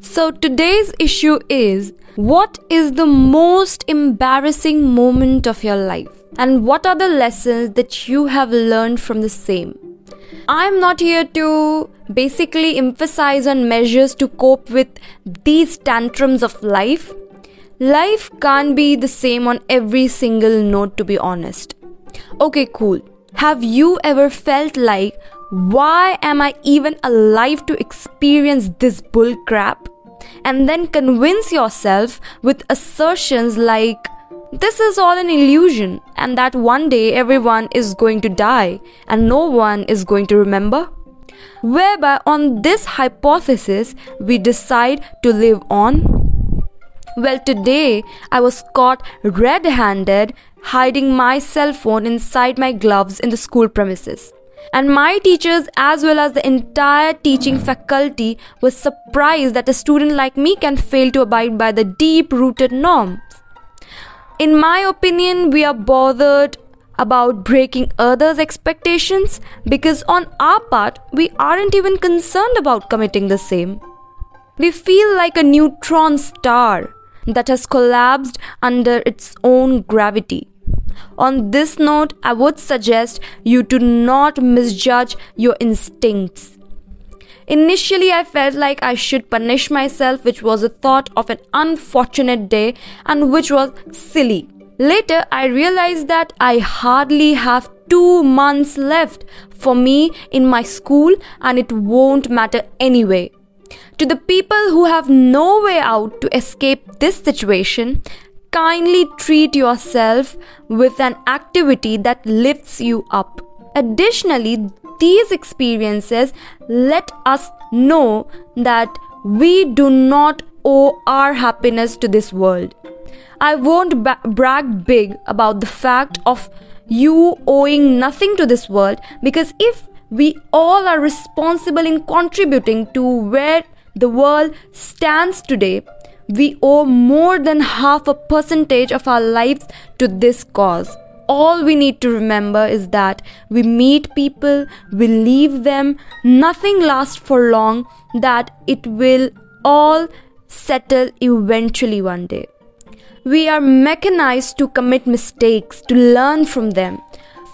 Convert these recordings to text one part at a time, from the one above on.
So today's issue is what is the most embarrassing moment of your life? And what are the lessons that you have learned from the same? I'm not here to basically emphasize on measures to cope with these tantrums of life. Life can't be the same on every single note, to be honest. Okay, cool. Have you ever felt like, why am I even alive to experience this bull crap? and then convince yourself with assertions like, this is all an illusion, and that one day everyone is going to die and no one is going to remember? Whereby, on this hypothesis, we decide to live on. Well, today I was caught red handed hiding my cell phone inside my gloves in the school premises and my teachers as well as the entire teaching faculty was surprised that a student like me can fail to abide by the deep rooted norms. In my opinion, we are bothered about breaking others' expectations because on our part, we aren't even concerned about committing the same. We feel like a neutron star that has collapsed under its own gravity. On this note, I would suggest you to not misjudge your instincts. Initially, I felt like I should punish myself, which was a thought of an unfortunate day and which was silly. Later, I realized that I hardly have two months left for me in my school and it won't matter anyway. To the people who have no way out to escape this situation, kindly treat yourself with an activity that lifts you up. Additionally, these experiences let us know that we do not owe our happiness to this world. I won't ba- brag big about the fact of you owing nothing to this world because if we all are responsible in contributing to where the world stands today, we owe more than half a percentage of our lives to this cause. All we need to remember is that we meet people, we leave them, nothing lasts for long, that it will all settle eventually one day. We are mechanized to commit mistakes, to learn from them.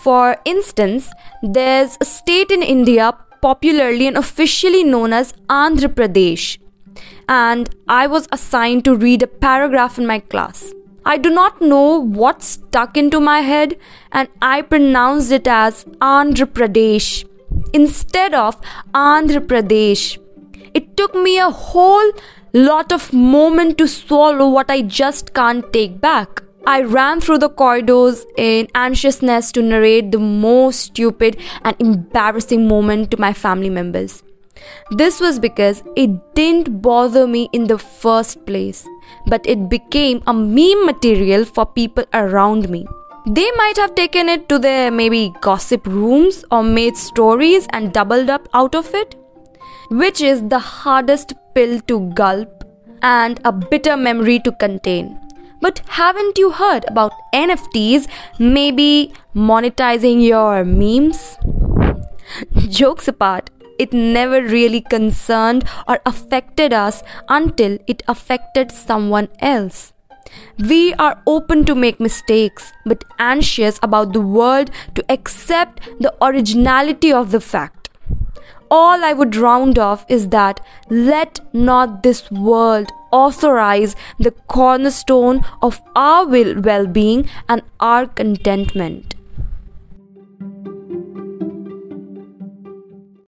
For instance, there's a state in India popularly and officially known as Andhra Pradesh and I was assigned to read a paragraph in my class. I do not know what stuck into my head, and I pronounced it as Andhra Pradesh instead of Andhra Pradesh. It took me a whole lot of moment to swallow what I just can't take back. I ran through the corridors in anxiousness to narrate the most stupid and embarrassing moment to my family members. This was because it didn't bother me in the first place, but it became a meme material for people around me. They might have taken it to their maybe gossip rooms or made stories and doubled up out of it, which is the hardest pill to gulp and a bitter memory to contain. But haven't you heard about NFTs maybe monetizing your memes? Jokes apart, it never really concerned or affected us until it affected someone else. We are open to make mistakes, but anxious about the world to accept the originality of the fact. All I would round off is that let not this world authorize the cornerstone of our well being and our contentment.